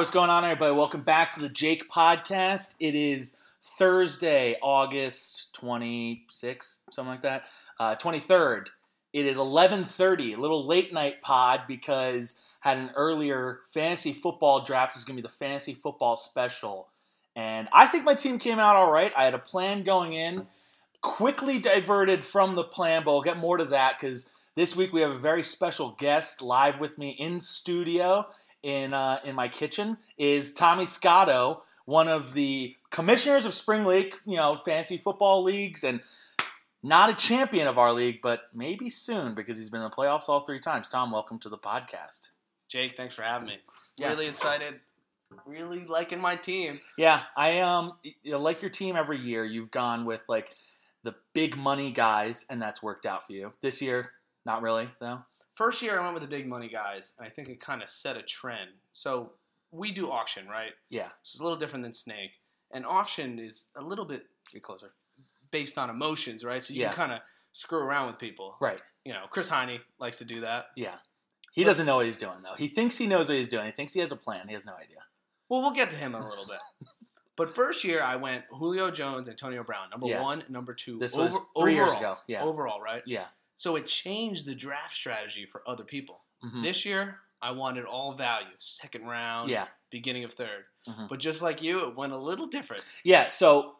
What's going on, everybody? Welcome back to the Jake Podcast. It is Thursday, August 26th, something like that, uh, 23rd. It is 11:30, a little late night pod because had an earlier fantasy football draft. This is going to be the fantasy football special, and I think my team came out all right. I had a plan going in, quickly diverted from the plan, but we'll get more to that because this week we have a very special guest live with me in studio in uh, in my kitchen is Tommy Scotto, one of the commissioners of Spring Lake, you know, fantasy football leagues, and not a champion of our league, but maybe soon because he's been in the playoffs all three times. Tom, welcome to the podcast. Jake, thanks for having me. Yeah. Really excited. Really liking my team. Yeah, I um like your team every year. You've gone with like the big money guys, and that's worked out for you. This year, not really though. First year I went with the big money guys, and I think it kind of set a trend. So we do auction, right? Yeah, So it's a little different than snake. And auction is a little bit get closer. based on emotions, right? So you Yeah. can kind of screw around with people. Right. You know, Chris Heine likes to do that. Yeah. He doesn't know what he's doing though. He thinks he knows what he's doing. He thinks he has a plan. He has no idea. Well, we'll get to him in a little bit. But first year, I went Julio Jones, Antonio Brown, number Yeah. one, number two. This was three years ago. Yeah. overall, right? Yeah. So it changed the draft strategy for other people. Mhm. This year, I wanted all value, second round, Yeah. beginning of 3rd Mhm. But just like you, it went a little different. Yeah, so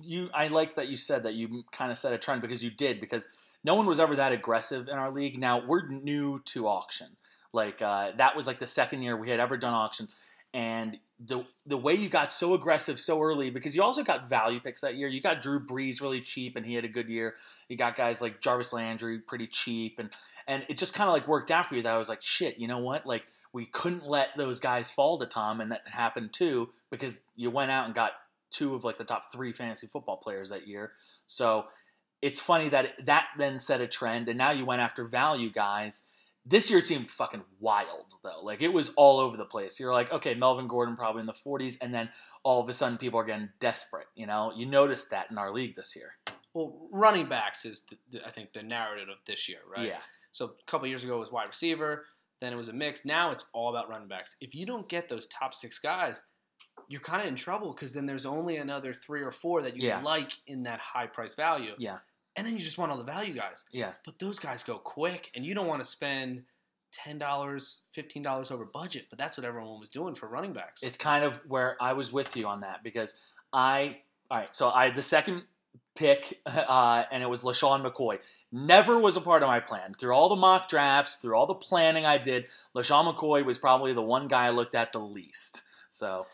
you I like that you said that you kind of set a trend because you did because no one was ever that aggressive in our league. Now we're new to auction. Like uh, that was like the second year we had ever done auction, and the the way you got so aggressive so early because you also got value picks that year. You got Drew Brees really cheap and he had a good year. You got guys like Jarvis Landry pretty cheap and and it just kind of like worked out for you. That I was like shit. You know what? Like we couldn't let those guys fall to Tom, and that happened too because you went out and got two of like the top three fantasy football players that year. So it's funny that that then set a trend, and now you went after value guys. This year it seemed fucking wild though. Like it was all over the place. You're like, okay, Melvin Gordon probably in the 40s, and then all of a sudden people are getting desperate. You know, you noticed that in our league this year. Well, running backs is, the, the, I think, the narrative of this year, right? Yeah, So a couple years ago it was wide receiver, then it was a mix. Now it's all about running backs. If you don't get those top six guys, you're kind of in trouble because then there's only another three or four that you Yeah. like in that high price value. yeah, And then you just want all the value guys. yeah. But those guys go quick, and you don't want to spend ten dollars, fifteen dollars over budget. But that's what everyone was doing for running backs. It's kind of where I was with you on that because I all right. So I had the second pick, uh, and it was LeSean McCoy. Never was a part of my plan. Through all the mock drafts, through all the planning I did, LeSean McCoy was probably the one guy I looked at the least. So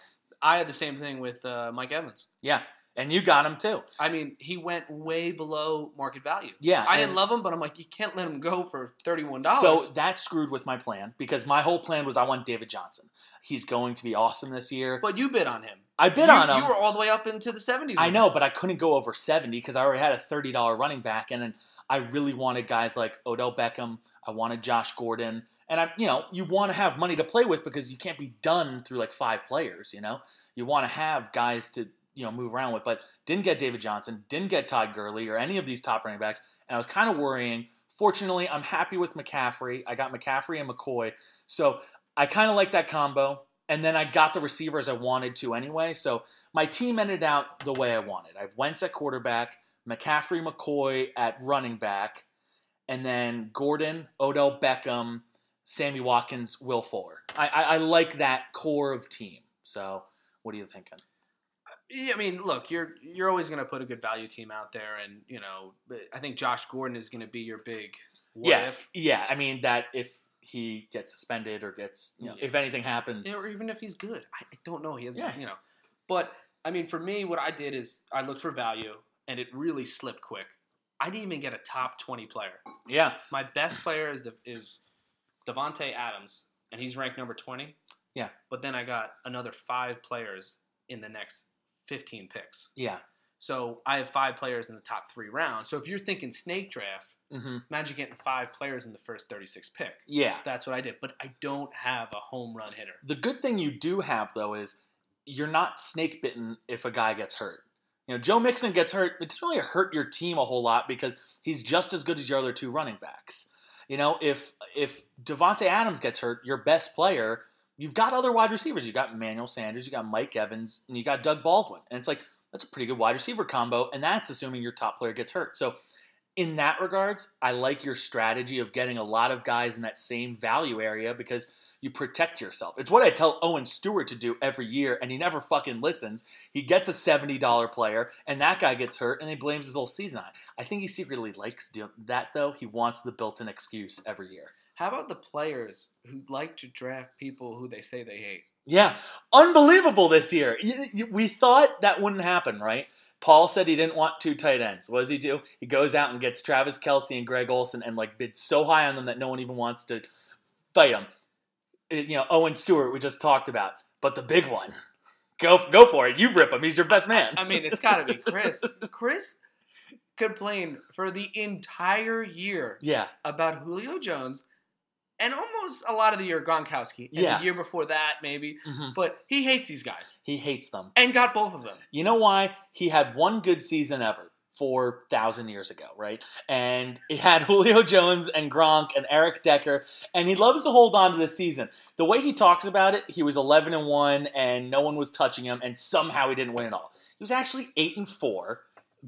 I had the same thing with uh, Mike Evans. yeah, and you got him too. I mean, he went way below market value. Yeah, I didn't love him, but I'm like, you can't let him go for $31. So that screwed with my plan because my whole plan was I want David Johnson. He's going to be awesome this year. but you bid on him. I bid you, on him. You were all the way up into the seventies. I know, but I couldn't go over 70 because I already had a $30 running back. And then I really wanted guys like Odell Beckham. I wanted Josh Gordon. And I, you know, you want to have money to play with because you can't be done through like five players, you know? You want to have guys to, you know, move around with. But didn't get David Johnson, didn't get Todd Gurley or any of these top running backs. And I was kind of worrying. Fortunately, I'm happy with McCaffrey. I got McCaffrey and McCoy. So I kind of like that combo. And then I got the receivers I wanted to anyway. So my team ended out the way I wanted. I Wentz at quarterback, McCaffrey, McCoy at running back, and then Gordon, Odell Beckham, Sammy Watkins, Will Fuller. I, I, I like that core of team. So what are you thinking? Yeah, I mean, look, you're you're always going to put a good value team out there, and you know, I think Josh Gordon is going to be your big what yeah, if, yeah. I mean that if he gets suspended or gets, you know, Yeah. if anything happens, or even if he's good. I I don't know. He has, Yeah. you know, but I mean, for me, what I did is I looked for value, and it really slipped quick. I didn't even get a top twenty player. yeah, My best player is the, is Davante Adams, and he's ranked number twenty. Yeah. But then I got another five players in the next fifteen picks. yeah. So I have five players in the top three rounds. So if you're thinking snake draft, hmm imagine getting five players in the first 36 pick. Yeah. That's what I did. But I don't have a home run hitter. The good thing you do have though is you're not snake bitten if a guy gets hurt. You know, Joe Mixon gets hurt. It doesn't really hurt your team a whole lot because he's just as good as your other two running backs. You know, if if Davante Adams gets hurt, your best player, you've got other wide receivers. You got Emmanuel Sanders, you got Mike Evans, and you got Doug Baldwin. And it's like that's a pretty good wide receiver combo, and that's assuming your top player gets hurt. So in that regards, I like your strategy of getting a lot of guys in that same value area because you protect yourself. It's what I tell Owen Stewart to do every year, and he never fucking listens. He gets a $70 player, and that guy gets hurt, and he blames his whole season on it. I think he secretly likes that, though. He wants the built in excuse every year. How about the players who like to draft people who they say they hate? Yeah, unbelievable this year. We thought that wouldn't happen, right? Paul said he didn't want two tight ends. What does he do? He goes out and gets Travis Kelce and Greg Olsen and like bids so high on them that no one even wants to fight them. Uh, you know, Owen Stewart we just talked about, but the big one, go go for it. You rip him. He's your best man. I mean, it's got to be Chris. Chris complained for the entire year. Yeah. About Julio Jones and almost a lot of the year Gronkowski. And Yeah. the year before that, maybe. Mhm. But he hates these guys He hates them. and got both of them. You know why? He had one good season ever four thousand years ago, right? And he had Julio Jones and Gronk and Eric Decker, and he loves to hold on to this season. The way he talks about it, he was eleven and one, and no one was touching him, and somehow he didn't win it all. He was actually eight and four.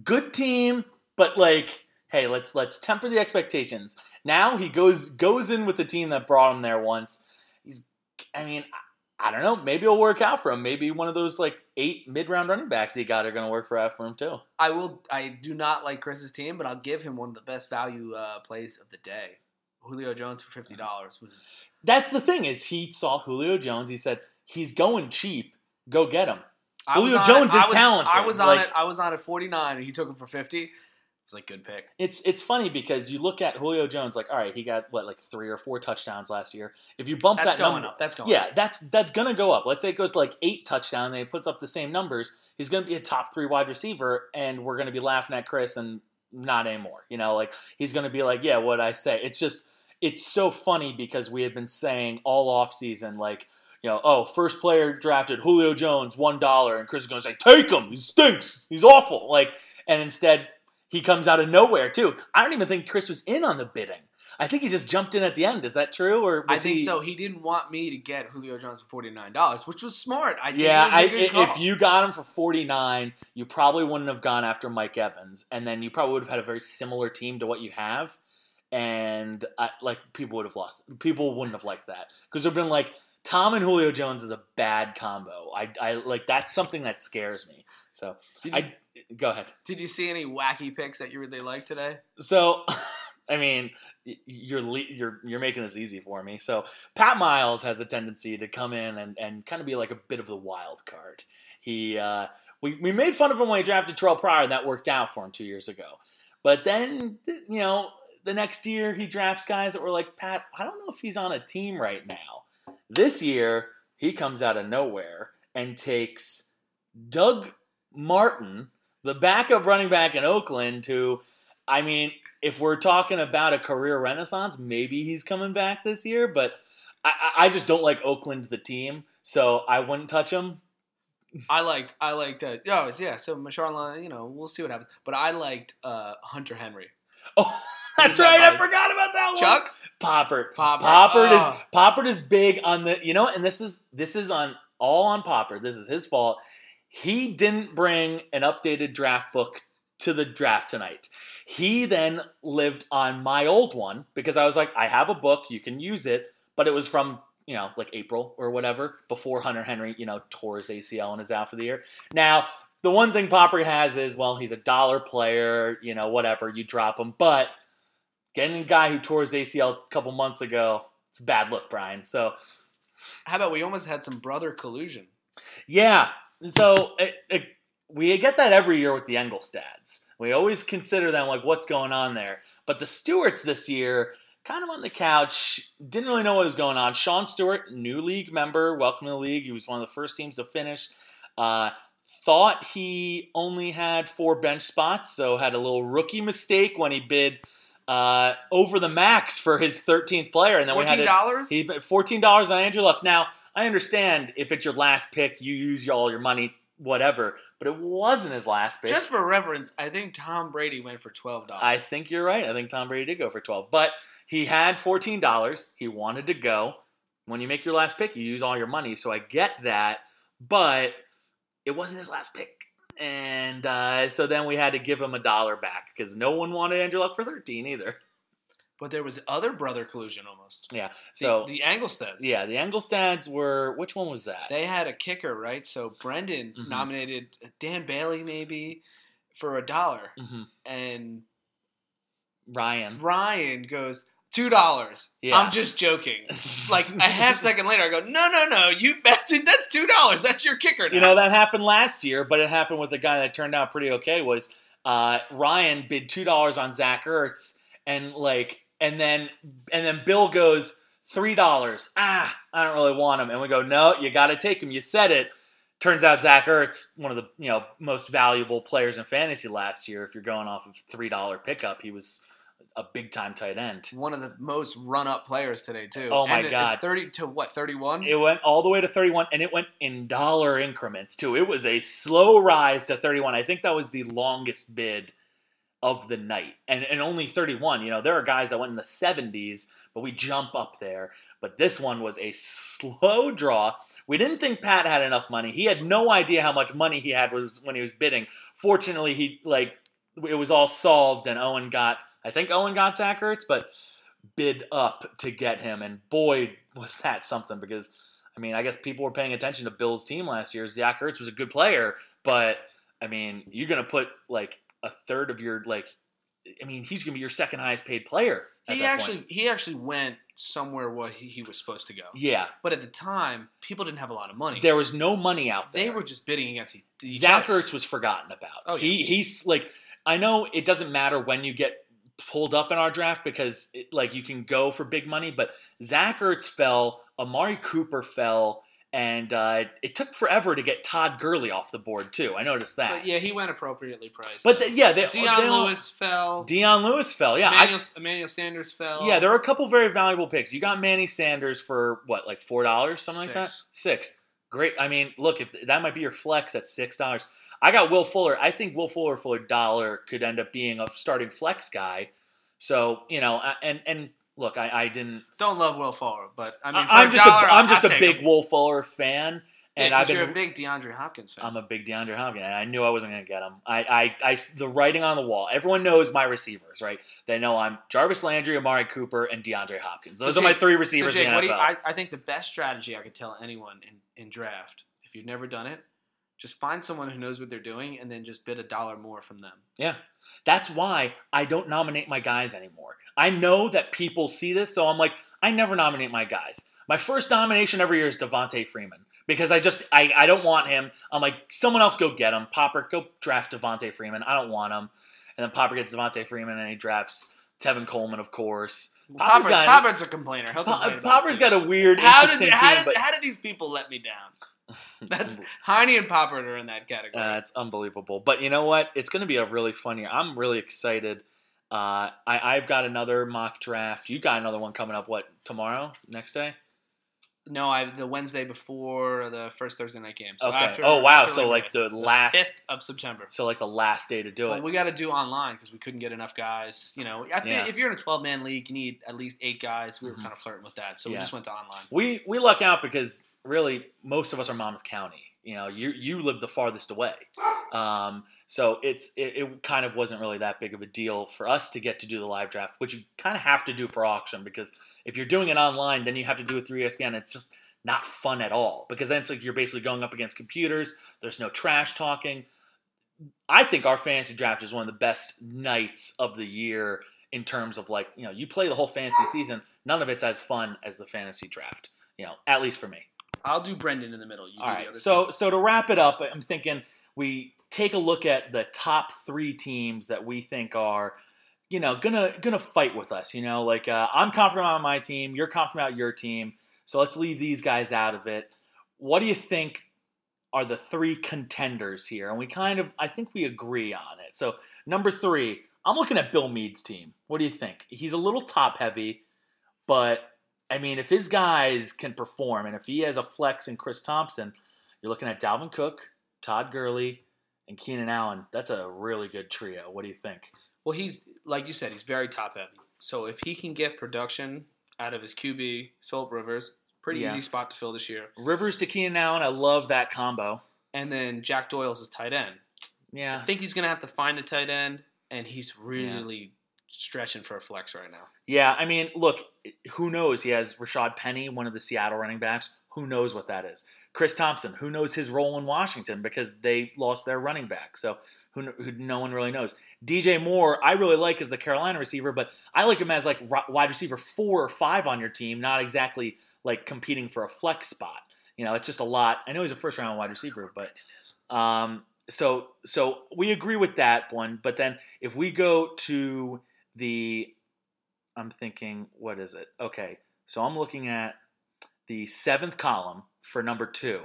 Good team, but like, hey, let's let's temper the expectations. Now he goes goes in with the team that brought him there once. He's, I mean. I don't know. Maybe it'll work out for him. Maybe one of those like eight mid-round running backs he got are going to work for out for him too. I will. I do not like Chris's team, but I'll give him one of the best value uh, plays of the day. Julio Jones for fifty dollars was That's the thing is he saw Julio Jones. He said he's going cheap. Go get him. I Julio Jones it, is I was, talented, I was on like- it. I was on it forty nine, and he took him for fifty. It was like good pick. It's it's funny because you look at Julio Jones like all right he got what like three or four touchdowns last year. If you bump That's that going number, up. That's going yeah, up. that's that's gonna go up. Let's say it goes to like eight touchdowns and he puts up the same numbers. He's gonna be a top three wide receiver, and we're gonna be laughing at Chris and not anymore. You know, like he's gonna be like, yeah, what I say. It's just it's so funny because we had been saying all off season like. You know, oh, first player drafted Julio Jones, one dollar, and Chris is gonna say, take him, he stinks, he's awful. Like, and instead he comes out of nowhere too. I don't even think Chris was in on the bidding. I think he just jumped in at the end. Is that true? Or was I think he, so. He didn't want me to get Julio Jones for forty nine dollars, which was smart. I think Yeah, was a I, good i- call. if you got him for forty nine, you probably wouldn't have gone after Mike Evans, and then you probably would have had a very similar team to what you have, and I, like people would have lost. People wouldn't have liked that because they've been like Tom and Julio Jones is a bad combo. I, I like that's something that scares me. So did, you, I go ahead. did you see any wacky picks that you really liked today? So, I mean, you're you're you're making this easy for me. So, Pat Miles has a tendency to come in and, and kind of be like a bit of the wild card. He uh, we we made fun of him when he drafted Terrelle Pryor, and that worked out for him two years ago. But then, you know, the next year he drafts guys that were like, Pat, I don't know if he's on a team right now. This year, he comes out of nowhere and takes Doug Martin, the backup running back in Oakland, who, I mean, if we're talking about a career renaissance, maybe he's coming back this year, but I, I just don't like Oakland, the team, so I wouldn't touch him. I liked. I liked. Uh, oh, yeah. So Marshawn, you know, we'll see what happens. But I liked uh, Hunter Henry. Oh, that's right. I forgot about that one. Chuck. Poppert. Poppert. Poppert is Oh. Poppert is big on the you know, and this is this is on all on Poppert. This is his fault. He didn't bring an updated draft book to the draft tonight. He then lived on my old one because I was like, I have a book, you can use it, but it was from you know like April or whatever before Hunter Henry you know tore his ACL and is out for the year. Now the one thing Poppert has is well he's a dollar player, you know whatever you drop him, but getting a guy who tore his ACL a couple months ago, it's a bad look, Brian. So How about we almost had some brother collusion? yeah, so it, it, we get that every year with the Engelstads. We always consider them like what's going on there. But the Stewarts this year, kind of on the couch, didn't really know what was going on. Sean Stewart, new league member, welcome to the league. He was one of the first teams to finish. Uh, thought he only had four bench spots, so had a little rookie mistake when he bid uh, over the max for his 13th player, and then we had Fourteen to dollars. he put fourteen dollars on Andrew Luck. Now I understand if it's your last pick, you use all your money, whatever. But it wasn't his last pick. Just for reference, I think Tom Brady went for twelve dollars. I think you're right. I think Tom Brady did go for twelve, but he had fourteen dollars. He wanted to go. when you make your last pick, you use all your money. So I get that, but it wasn't his last pick. And uh, so then we had to give him a dollar back because no one wanted Andrew Luck for 13 either. But there was other brother collusion almost. Yeah. So the, Engelstads. yeah, the Engelstads were which one was that? They had a kicker, right? So Brendan Mhm. nominated Dan Bailey maybe for a dollar, hmm and Ryan. Ryan goes two dollars. Yeah. I'm just joking. Like a half second later, I go, no, no, no, you bet. That's two dollars. That's your kicker. Now. You know that happened last year, but it happened with a guy that turned out pretty okay. Was uh, Ryan bid two dollars on Zach Ertz, and like, and then and then Bill goes three dollars. Ah, I don't really want him, and we go, no, you got to take him. You said it. Turns out Zach Ertz, one of the you know most valuable players in fantasy last year. If you're going off of three dollar pickup, he was a big time tight end. one of the most run up players today too. Oh, my And God. Thirty to what? Thirty one. It went all the way to 31, and it went in dollar increments too. It was a slow rise to 31. I think that was the longest bid of the night, and and only 31. You know, there are guys that went in the 70s, but we jump up there. But this one was a slow draw. We didn't think Pat had enough money. He had no idea how much money he had was when he was bidding. Fortunately, he like it was all solved, and Owen got. I think Owen got Zach Ertz, but bid up to get him, and boy was that something because I mean I guess people were paying attention to Bill's team last year. Zach Ertz was a good player, but I mean you're gonna put like a third of your like I mean he's gonna be your second highest paid player. at He that actually point. he actually went somewhere where he, he was supposed to go. yeah But at the time, people didn't have a lot of money. there was no money out there. they were just bidding against each Zach. Ertz was forgotten about. Oh, yeah. He he's like I know it doesn't matter when you get pulled up in our draft because it, like you can go for big money, but Zach Ertz fell, Amari Cooper fell, and uh, it took forever to get Todd Gurley off the board too. I noticed that. But yeah, he went appropriately priced. But the, yeah, they, Dion they Lewis fell. Dion Lewis fell. Yeah, I, Emmanuel, Emmanuel Sanders fell. yeah, there were a couple very valuable picks. You got Manny Sanders for what, like four dollars, something like that. Six. Six. Great. I mean, look, if that might be your flex at six dollars. I got Will Fuller. I think Will Fuller for a dollar could end up being a starting flex guy. So you know, and and look, I, I didn't. Don't love Will Fuller, but I mean, I, am just dollar, a, I'm I'll just a big him. Will Fuller fan, and Yeah, I've been you're a big DeAndre Hopkins fan. I'm a big DeAndre Hopkins, and I knew I wasn't going to get him. I, I, I, the writing on the wall. Everyone knows my receivers, right? They know I'm Jarvis Landry, Amari Cooper, and DeAndre Hopkins. So Those are my Jake- three so receivers Jake, what do you, I, I think the best strategy I could tell anyone in, in draft, if you've never done it, just find someone who knows what they're doing and then just bid a dollar more from them. yeah, that's why I don't nominate my guys anymore. I know that people see this, so I'm like, I never nominate my guys. My first nomination every year is Devonta Freeman because I just I, I don't want him. I'm like, someone else go get him. Popper, go draft Devonta Freeman. I don't want him. And then Popper gets Devonta Freeman, and he drafts Tevin Coleman, of course. Popper's Popper, got- Popper's a complainer. He'll complain Popper's got a weird, how did, how, team, did, how did these people let me down? That's Heine and Popper are in that category. uh, it's unbelievable. But you know what? It's going to be a really fun year. I'm really excited. Uh, I, I've got another mock draft. You got another one coming up. What tomorrow? Next day? No, I the Wednesday before the first Thursday night game. So okay. after, oh wow! So Labor like Day. the last. fifth of September. So like the last day to do Well, it. we got to do online because we couldn't get enough guys. You know, I think Yeah. if you're in a 12 man league, you need at least eight guys. We were Mhm. kind of flirting with that, so Yeah. we just went to online. We we luck out because really most of us are Monmouth County. You know, you you live the farthest away, um, so it's it, it kind of wasn't really that big of a deal for us to get to do the live draft, which you kind of have to do for auction because if you're doing it online, then you have to do it through ESPN. It's just not fun at all because then it's like you're basically going up against computers. There's no trash talking. I think our fantasy draft is one of the best nights of the year in terms of like you know you play the whole fantasy season. None of it's as fun as the fantasy draft. You know, at least for me. I'll do Brendan in the middle. You All do the other So so to wrap it up, I'm thinking we take a look at the top three teams that we think are, you know, gonna gonna fight with us. You know, like uh, I'm confident on my team, you're confident about your team. So let's leave these guys out of it. What do you think are the three contenders here? And we kind of, I think we agree on it. So number three, I'm looking at Bill Mead's team. What do you think? He's a little top heavy, but I mean, if his guys can perform, and if he has a flex in Chris Thompson, you're looking at Dalvin Cook, Todd Gurley, and Keenan Allen. That's a really good trio. What do you think? Well, he's like you said, he's very top heavy. So if he can get production out of his QB, Philip Rivers, Pretty Yeah. easy spot to fill this year. Rivers to Keenan Allen, I love that combo. And then Jack Doyle's his tight end. Yeah. I think he's gonna have to find a tight end, and he's really stretching for a flex right now. Yeah, I mean, look, who knows? He has Rashaad Penny, one of the Seattle running backs. Who knows what that is? Chris Thompson, who knows his role in Washington because they lost their running back. So who, who no one really knows. DJ Moore, I really like as the Carolina receiver, but I like him as like wide receiver four or five on your team, not exactly like competing for a flex spot. You know, it's just a lot. I know he's a first round wide receiver, but um, so so we agree with that one. But then if we go to the, I'm thinking, what is it? Okay, so I'm looking at the seventh column for number two,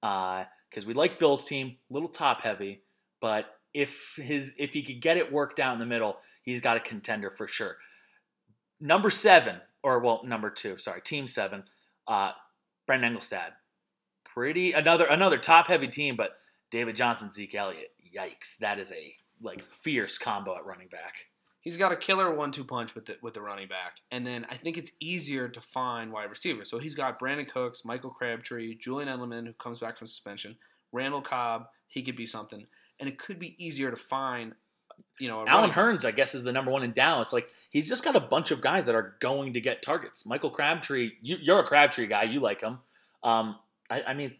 because we like Bill's team, a little top heavy, but if his if he could get it worked out in the middle, he's got a contender for sure. Number seven, or well, number two, sorry, team seven, uh, Brendan Engelstad. Pretty another another top heavy team, but David Johnson, Zeke Elliott, yikes, that is a like fierce combo at running back. He's got a killer one-two punch with the with the running back, and then I think it's easier to find wide receivers. So he's got Brandin Cooks, Michael Crabtree, Julian Edelman, who comes back from suspension, Randall Cobb. He could be something, and it could be easier to find. You know, a Allen Hurns, I guess, is the number one in Dallas. Like he's just got a bunch of guys that are going to get targets. Michael Crabtree, you, you're a Crabtree guy, you like him. Um, I, I mean,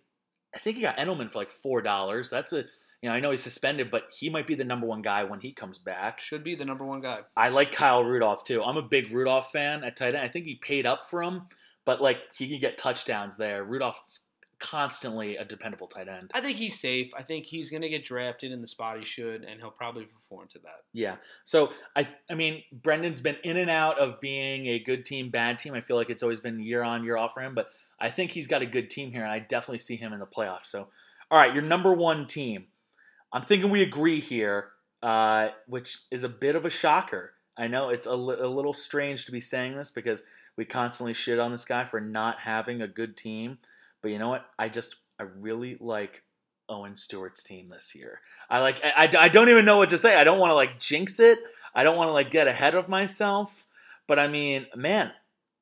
I think he got Edelman for like four dollars. That's a you know I know he's suspended, but he might be the number one guy when he comes back. should be the number one guy. I like Kyle Rudolph too. I'm a big Rudolph fan at tight end. I think he paid up for him, but like he can get touchdowns there. Rudolph's constantly a dependable tight end. I think he's safe. I think he's going to get drafted in the spot he should, and he'll probably perform to that. Yeah. So I I mean Brendan's been in and out of being a good team, bad team. I feel like it's always been year on year off for him, but I think he's got a good team here, and I definitely see him in the playoffs. So all right, your number one team. I'm thinking we agree here, uh, which is a bit of a shocker. I know it's a, li- a little strange to be saying this because we constantly shit on this guy for not having a good team. But you know what? I just I really like Owen Stewart's team this year. I like I, I, I don't even know what to say. I don't want to like jinx it. I don't want to like get ahead of myself. But I mean, man,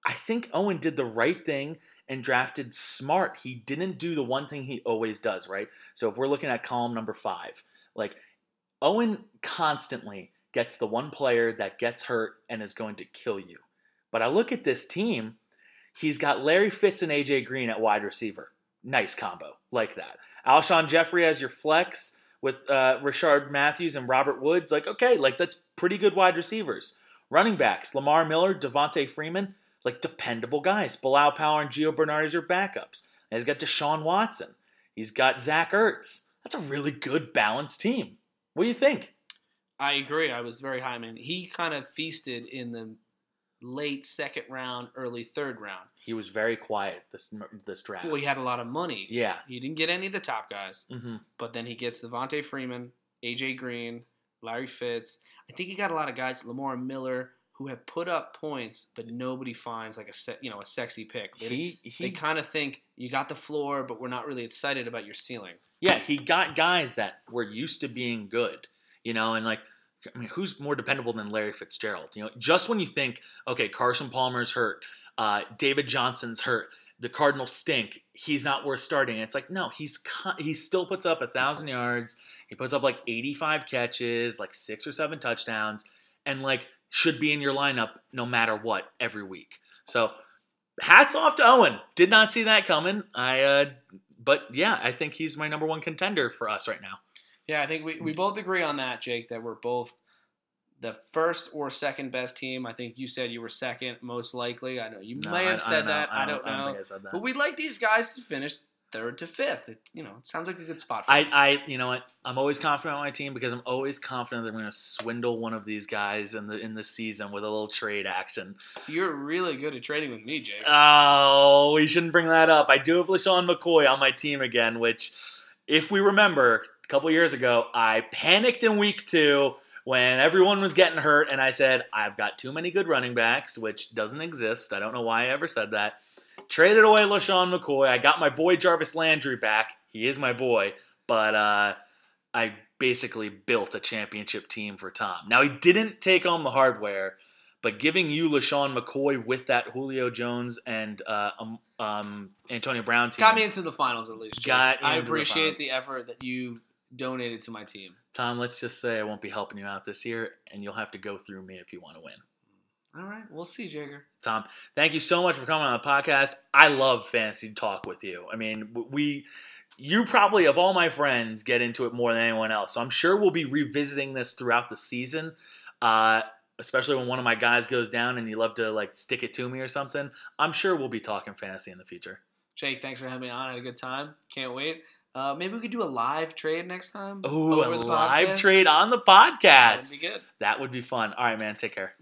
I think Owen did the right thing and drafted smart. He didn't do the one thing he always does, right? So if we're looking at column number five, like Owen constantly gets the one player that gets hurt and is going to kill you. But I look at this team, he's got Larry Fitz and AJ Green at wide receiver. Nice combo, like that. Alshon Jeffery as your flex with uh, Rishard Matthews and Robert Woods. Like, okay, like that's pretty good wide receivers. Running backs, Lamar Miller, Devonta Freeman, like dependable guys. Bilal Powell and Gio Bernard as your backups. And he's got Deshaun Watson. He's got Zach Ertz. That's a really good balanced team. What do you think? I agree. I was very high. I mean, he kind of feasted in the late second round, early third round. He was very quiet this this draft. Well, he had a lot of money. yeah. He didn't get any of the top guys, hmm but then he gets Devonta Freeman, AJ Green, Larry Fitz. I think he got a lot of guys, Lamar Miller, who have put up points, but nobody finds like a se- you know a sexy pick. They, He they kind of think you got the floor, but we're not really excited about your ceiling. yeah he got guys that were used to being good, you know, and like I mean, who's more dependable than Larry Fitzgerald? You know, just when you think okay, Carson Palmer's hurt, uh, David Johnson's hurt, the Cardinals stink, he's not worth starting. It's like no, he's he still puts up a thousand yards, he puts up like eighty five catches, like six or seven touchdowns, and like should be in your lineup no matter what every week. So hats off to Owen. Did not see that coming. I uh but yeah, I think he's my number one contender for us right now. Yeah, I think we, we both agree on that, Jake, that we're both the first or second best team. I think you said you were second, most likely. I know you No, may I- have said know. that. I don't, know. think I said that. But we'd like these guys to finish third to fifth. It, you know, it sounds like a good spot for I. I, you know what? I'm always confident on my team because I'm always confident that I'm going to swindle one of these guys in the in the season with a little trade action. You're really good at trading with me, Jake. Oh, we shouldn't bring that up. I do have LeSean McCoy on my team again, which, if we remember, a couple years ago, I panicked in week two when everyone was getting hurt, and I said, I've got too many good running backs, which doesn't exist. I don't know why I ever said that. Traded away LeSean McCoy. I got my boy Jarvis Landry back. He is my boy, but uh, I basically built a championship team for Tom. Now, he didn't take on the hardware, But giving you LeSean McCoy with that Julio Jones and uh, um, um, Antonio Brown team Got me into the finals at least. Got I into the appreciate the effort that you donated to my team. Tom, let's just say I won't be helping you out this year, and you'll have to go through me if you want to win. All right, we'll see, Jagger. Tom, thank you so much for coming on the podcast. I love fantasy talk with you. I mean, we, you probably of all my friends get into it more than anyone else. So I'm sure we'll be revisiting this throughout the season, uh, especially when one of my guys goes down and you love to like stick it to me or something. I'm sure we'll be talking fantasy in the future. Jake, thanks for having me on. I had a good time. Can't wait. Uh, maybe we could do a live trade next time. Ooh, a live podcast. trade on the podcast. That'd be good. That would be fun. All right, man. Take care.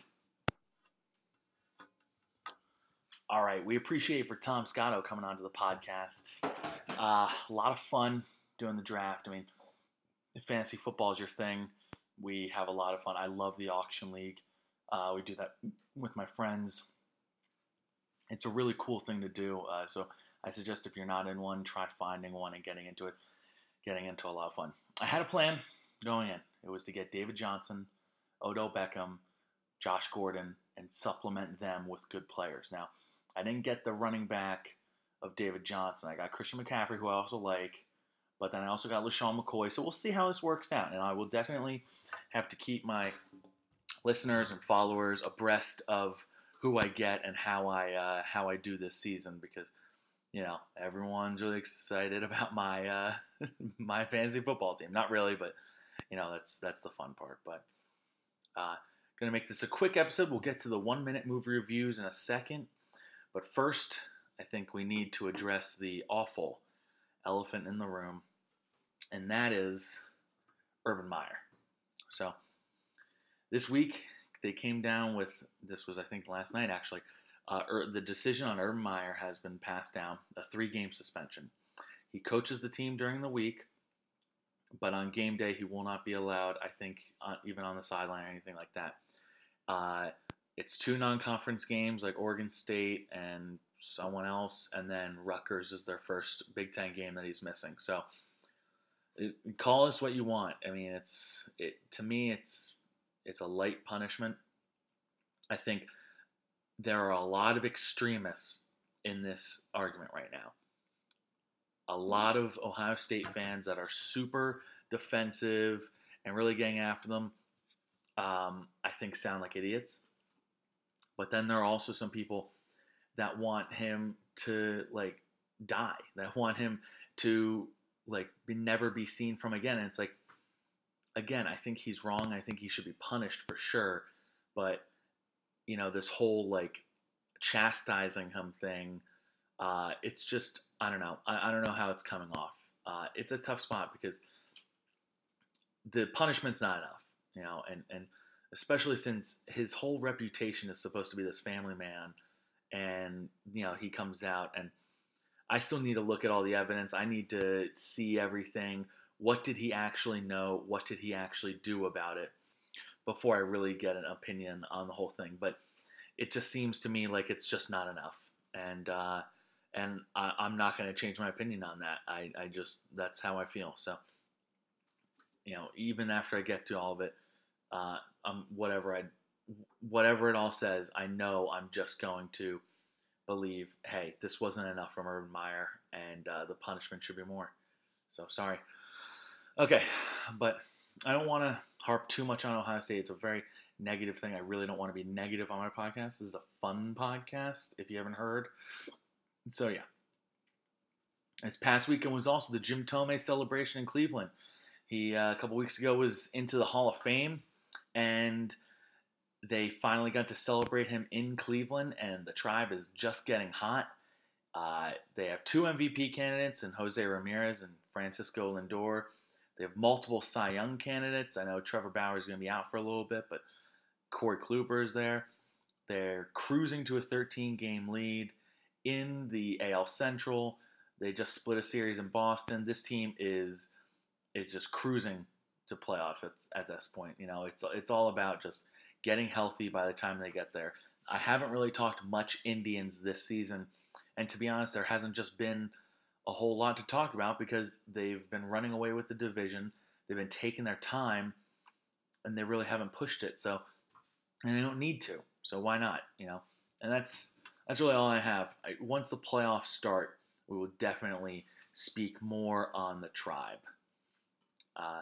All right. We appreciate for Tom Scotto coming onto the podcast. Uh, a lot of fun doing the draft. I mean, if fantasy football is your thing, we have a lot of fun. I love the auction league. Uh, we do that with my friends. It's a really cool thing to do. Uh, so I suggest if you're not in one, try finding one and getting into it. Getting into a lot of fun. I had a plan going in. It was to get David Johnson, Odell Beckham, Josh Gordon, and supplement them with good players. Now, I didn't get the running back of David Johnson. I got Christian McCaffrey, who I also like, but then I also got LeSean McCoy. So we'll see how this works out. And I will definitely have to keep my listeners and followers abreast of who I get and how I uh, how I do this season because you know everyone's really excited about my uh, my fantasy football team. Not really, but you know that's that's the fun part. But uh, gonna make this a quick episode. We'll get to the one minute movie reviews in a second, but first I think we need to address the awful elephant in the room, and that is Urban Meyer. So this week they came down with this was I think last night actually. Uh, the decision on Urban Meyer has been passed down a three game suspension. He coaches the team during the week, but on game day he will not be allowed. I think uh, even on the sideline or anything like that. Uh, it's two non-conference games like Oregon State and someone else, and then Rutgers is their first Big Ten game that he's missing. So call us what you want. I mean, it's it to me it's it's a light punishment. I think there are a lot of extremists in this argument right now. A lot of Ohio State fans that are super defensive and really getting after them, um, I think sound like idiots. But then there are also some people that want him to like die, that want him to like be, never be seen from again. And it's like, again, I think he's wrong. I think he should be punished for sure. But you know, this whole like chastising him thing, uh, it's just I don't know. I, I don't know how it's coming off. Uh, it's a tough spot because the punishment's not enough, you know, and and especially since his whole reputation is supposed to be this family man, and you know he comes out and I still need to look at all the evidence. I need to see everything. What did he actually know? What did he actually do about it before I really get an opinion on the whole thing? But it just seems to me like it's just not enough, and uh, and I, I'm not going to change my opinion on that. I, I just that's how I feel. So you know, even after I get to all of it, uh, um, whatever I whatever it all says, I know I'm just going to believe, hey, this wasn't enough from Urban Meyer, and uh, the punishment should be more. So sorry. Okay, but I don't want to harp too much on Ohio State. It's a very negative thing. I really don't want to be negative on my podcast. This is a fun podcast, if you haven't heard. So yeah. This past weekend was also the Jim Thome celebration in Cleveland. He uh, a couple weeks ago was into the Hall of Fame, and they finally got to celebrate him in Cleveland. And the tribe is just getting hot. Uh, they have two MVP candidates in Jose Ramirez and Francisco Lindor. They have multiple Cy Young candidates. I know Trevor Bauer is going to be out for a little bit, but Corey Kluber is there. They're cruising to a 13 game lead in the AL Central. They just split a series in Boston. This team is is just cruising to playoff at, at this point. You know, it's it's all about just getting healthy by the time they get there. I haven't really talked much Indians this season, and to be honest, there hasn't just been a whole lot to talk about because they've been running away with the division. They've been taking their time, and they really haven't pushed it. So, and they don't need to. So why not? You know, and that's that's really all I have. I, once the playoffs start, we will definitely speak more on the tribe. Uh,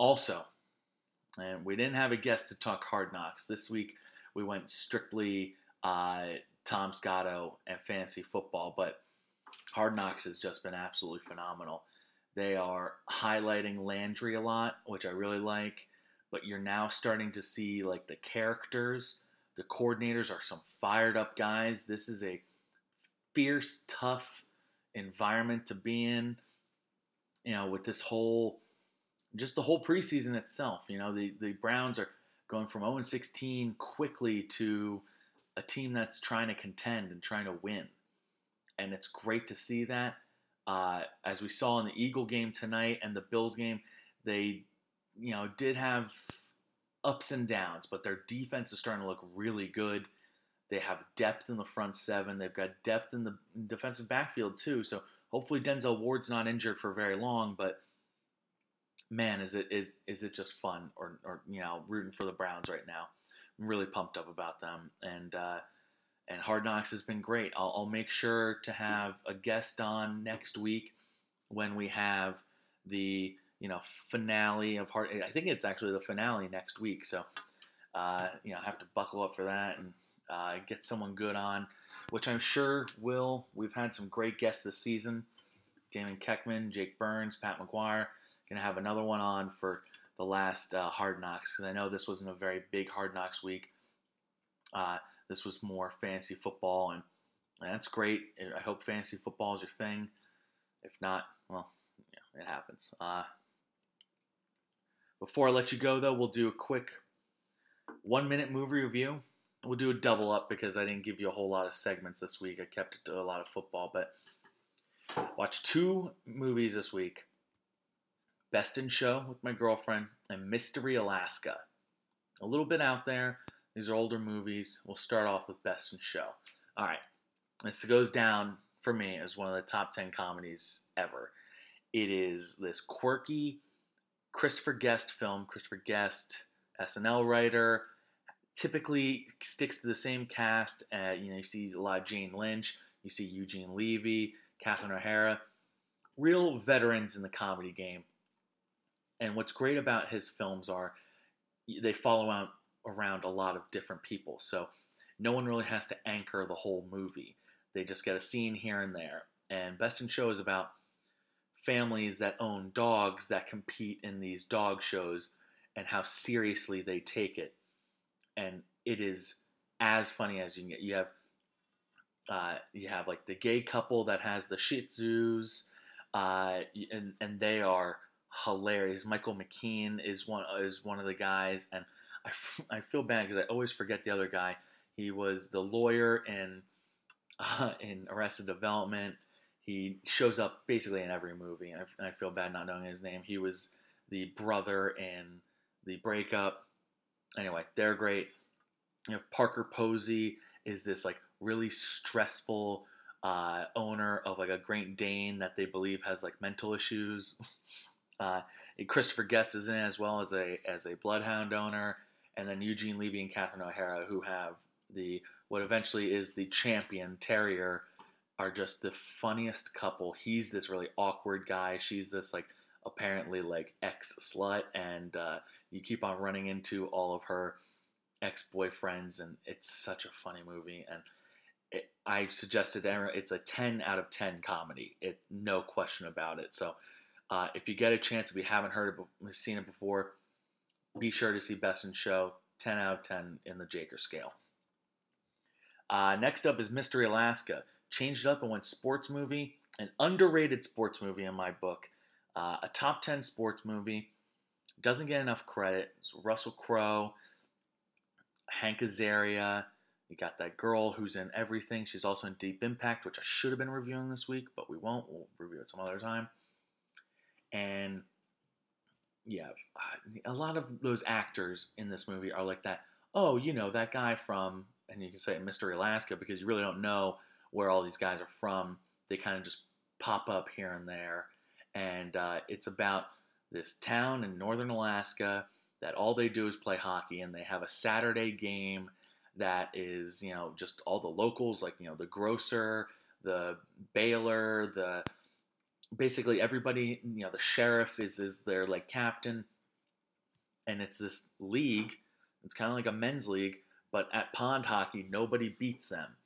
also, and we didn't have a guest to talk hard knocks this week. We went strictly uh, Tom Scotto and fantasy football, but Hard Knocks has just been absolutely phenomenal. They are highlighting Landry a lot, which I really like, but you're now starting to see like the characters. The coordinators are some fired up guys. This is a fierce, tough environment to be in. You know, with this whole, just the whole preseason itself. You know, the the Browns are going from 0 16 quickly to a team that's trying to contend and trying to win. And it's great to see that. Uh, as we saw in the Eagle game tonight and the Bills game, they, you know, did have ups and downs, but their defense is starting to look really good. They have depth in the front seven. They've got depth in the defensive backfield too. So hopefully Denzel Ward's not injured for very long. But man, is it is is it just fun or or you know rooting for the Browns right now? I'm really pumped up about them and. Uh, and Hard Knocks has been great. I'll, I'll, make sure to have a guest on next week when we have the you know finale of Hard. I think it's actually the finale next week, so uh, you know I have to buckle up for that and uh, get someone good on, which I'm sure will. We've had some great guests this season: Damon Keckman, Jake Burns, Pat McGuire. Gonna have another one on for the last uh, Hard Knocks because I know this wasn't a very big Hard Knocks week. Uh, this was more fantasy football, and, and that's great. I hope fantasy football is your thing. If not, well, yeah, it happens. Uh, before I let you go, though, we'll do a quick one minute movie review. We'll do a double up because I didn't give you a whole lot of segments this week. I kept it to a lot of football, but watch two movies this week Best in Show with my girlfriend and Mystery Alaska. A little bit out there, these are older movies. We'll start off with Best in Show. All right. This goes down for me as one of the top 10 comedies ever. It is this quirky Christopher Guest film. Christopher Guest, SNL writer, typically sticks to the same cast. Uh, you know, you see a lot of Jane Lynch, you see Eugene Levy, Catherine O'Hara, real veterans in the comedy game. And what's great about his films are they follow out around a lot of different people. So no one really has to anchor the whole movie. They just get a scene here and there. And Best in Show is about families that own dogs that compete in these dog shows and how seriously they take it. And it is as funny as you can get. You have uh, you have like the gay couple that has the Shih Tzus, uh, and and they are hilarious. Michael McKean is one is one of the guys, and I, I feel bad because I always forget the other guy. He was the lawyer in uh, in Arrested Development. He shows up basically in every movie, and I, I, feel bad not knowing his name. He was the brother in the breakup. Anyway, they're great. You know, Parker Posey is this like really stressful uh, owner of like a Great Dane that they believe has like mental issues. Uh, Christopher Guest is in as well as a as a Bloodhound owner and then Eugene Levy and Catherine O'Hara, who have the what eventually is the champion terrier, are just the funniest couple. He's this really awkward guy. She's this like apparently like ex slut, and uh, you keep on running into all of her ex boyfriends, and it's such a funny movie. And it, I suggested it's a ten out of ten comedy. It no question about it. So. Uh, if you get a chance, if you haven't heard it, seen it before, be sure to see Best in Show. 10 out of 10 in the Jaker scale. Uh, next up is Mystery Alaska. Changed up and went sports movie, an underrated sports movie in my book. Uh, a top 10 sports movie. Doesn't get enough credit. It's Russell Crowe, Hank Azaria. You got that girl who's in everything. She's also in Deep Impact, which I should have been reviewing this week, but we won't. We'll review it some other time. And yeah, a lot of those actors in this movie are like that. Oh, you know that guy from, and you can say Mystery Alaska because you really don't know where all these guys are from. They kind of just pop up here and there, and uh, it's about this town in northern Alaska that all they do is play hockey, and they have a Saturday game that is, you know, just all the locals, like you know, the grocer, the baler, the basically everybody, you know, the sheriff is is their like captain, and it's this league. It's kind of like a men's league, but at pond hockey, nobody beats them.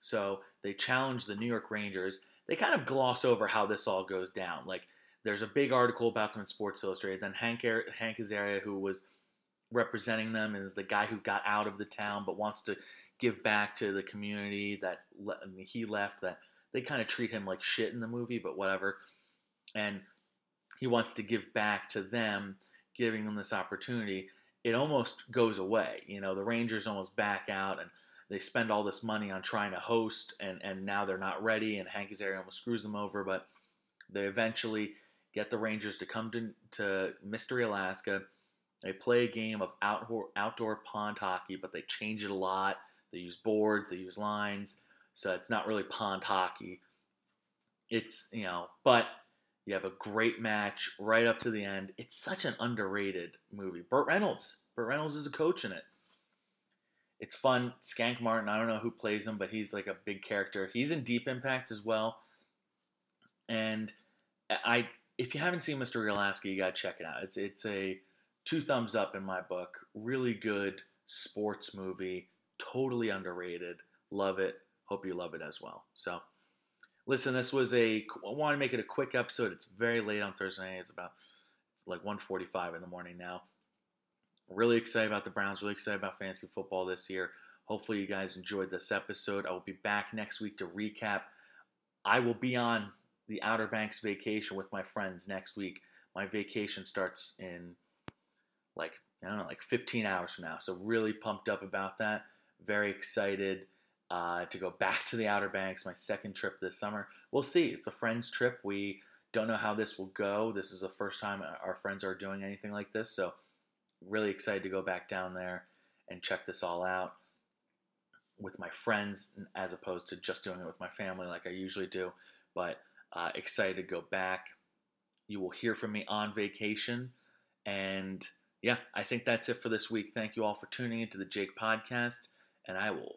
So they challenge the New York Rangers. They kind of gloss over how this all goes down. Like there's a big article about them in Sports Illustrated. Then Hank Hank Azaria, who was representing them, is the guy who got out of the town but wants to give back to the community that he left. That they kind of treat him like shit in the movie, but whatever. And he wants to give back to them, giving them this opportunity. It almost goes away. You know, the Rangers almost back out and they spend all this money on trying to host and, and now they're not ready and Hank Azaria almost screws them over, but they eventually get the Rangers to come to, to Mystery Alaska. They play a game of outdoor, outdoor pond hockey, but they change it a lot. They use boards, they use lines, so it's not really pond hockey. It's, you know, but you have a great match right up to the end. It's such an underrated movie. Burt Reynolds. Burt Reynolds is a coach in it. It's fun. Skank Martin, I don't know who plays him, but he's like a big character. He's in Deep Impact as well. And I if you haven't seen Mystery Alaska, you gotta check it out. It's it's a two thumbs up in my book. Really good sports movie. Totally underrated. Love it. Hope you love it as well. So, listen, this was a. I want to make it a quick episode. It's very late on Thursday. It's about it's like 1:45 in the morning now. Really excited about the Browns. Really excited about fantasy football this year. Hopefully, you guys enjoyed this episode. I will be back next week to recap. I will be on the Outer Banks vacation with my friends next week. My vacation starts in like I don't know, like 15 hours from now. So really pumped up about that. Very excited uh, to go back to the Outer Banks. My second trip this summer. We'll see. It's a friends trip. We don't know how this will go. This is the first time our friends are doing anything like this. So really excited to go back down there and check this all out with my friends as opposed to just doing it with my family like I usually do. But uh, excited to go back. You will hear from me on vacation. And yeah, I think that's it for this week. Thank you all for tuning into the Jake Podcast, and I will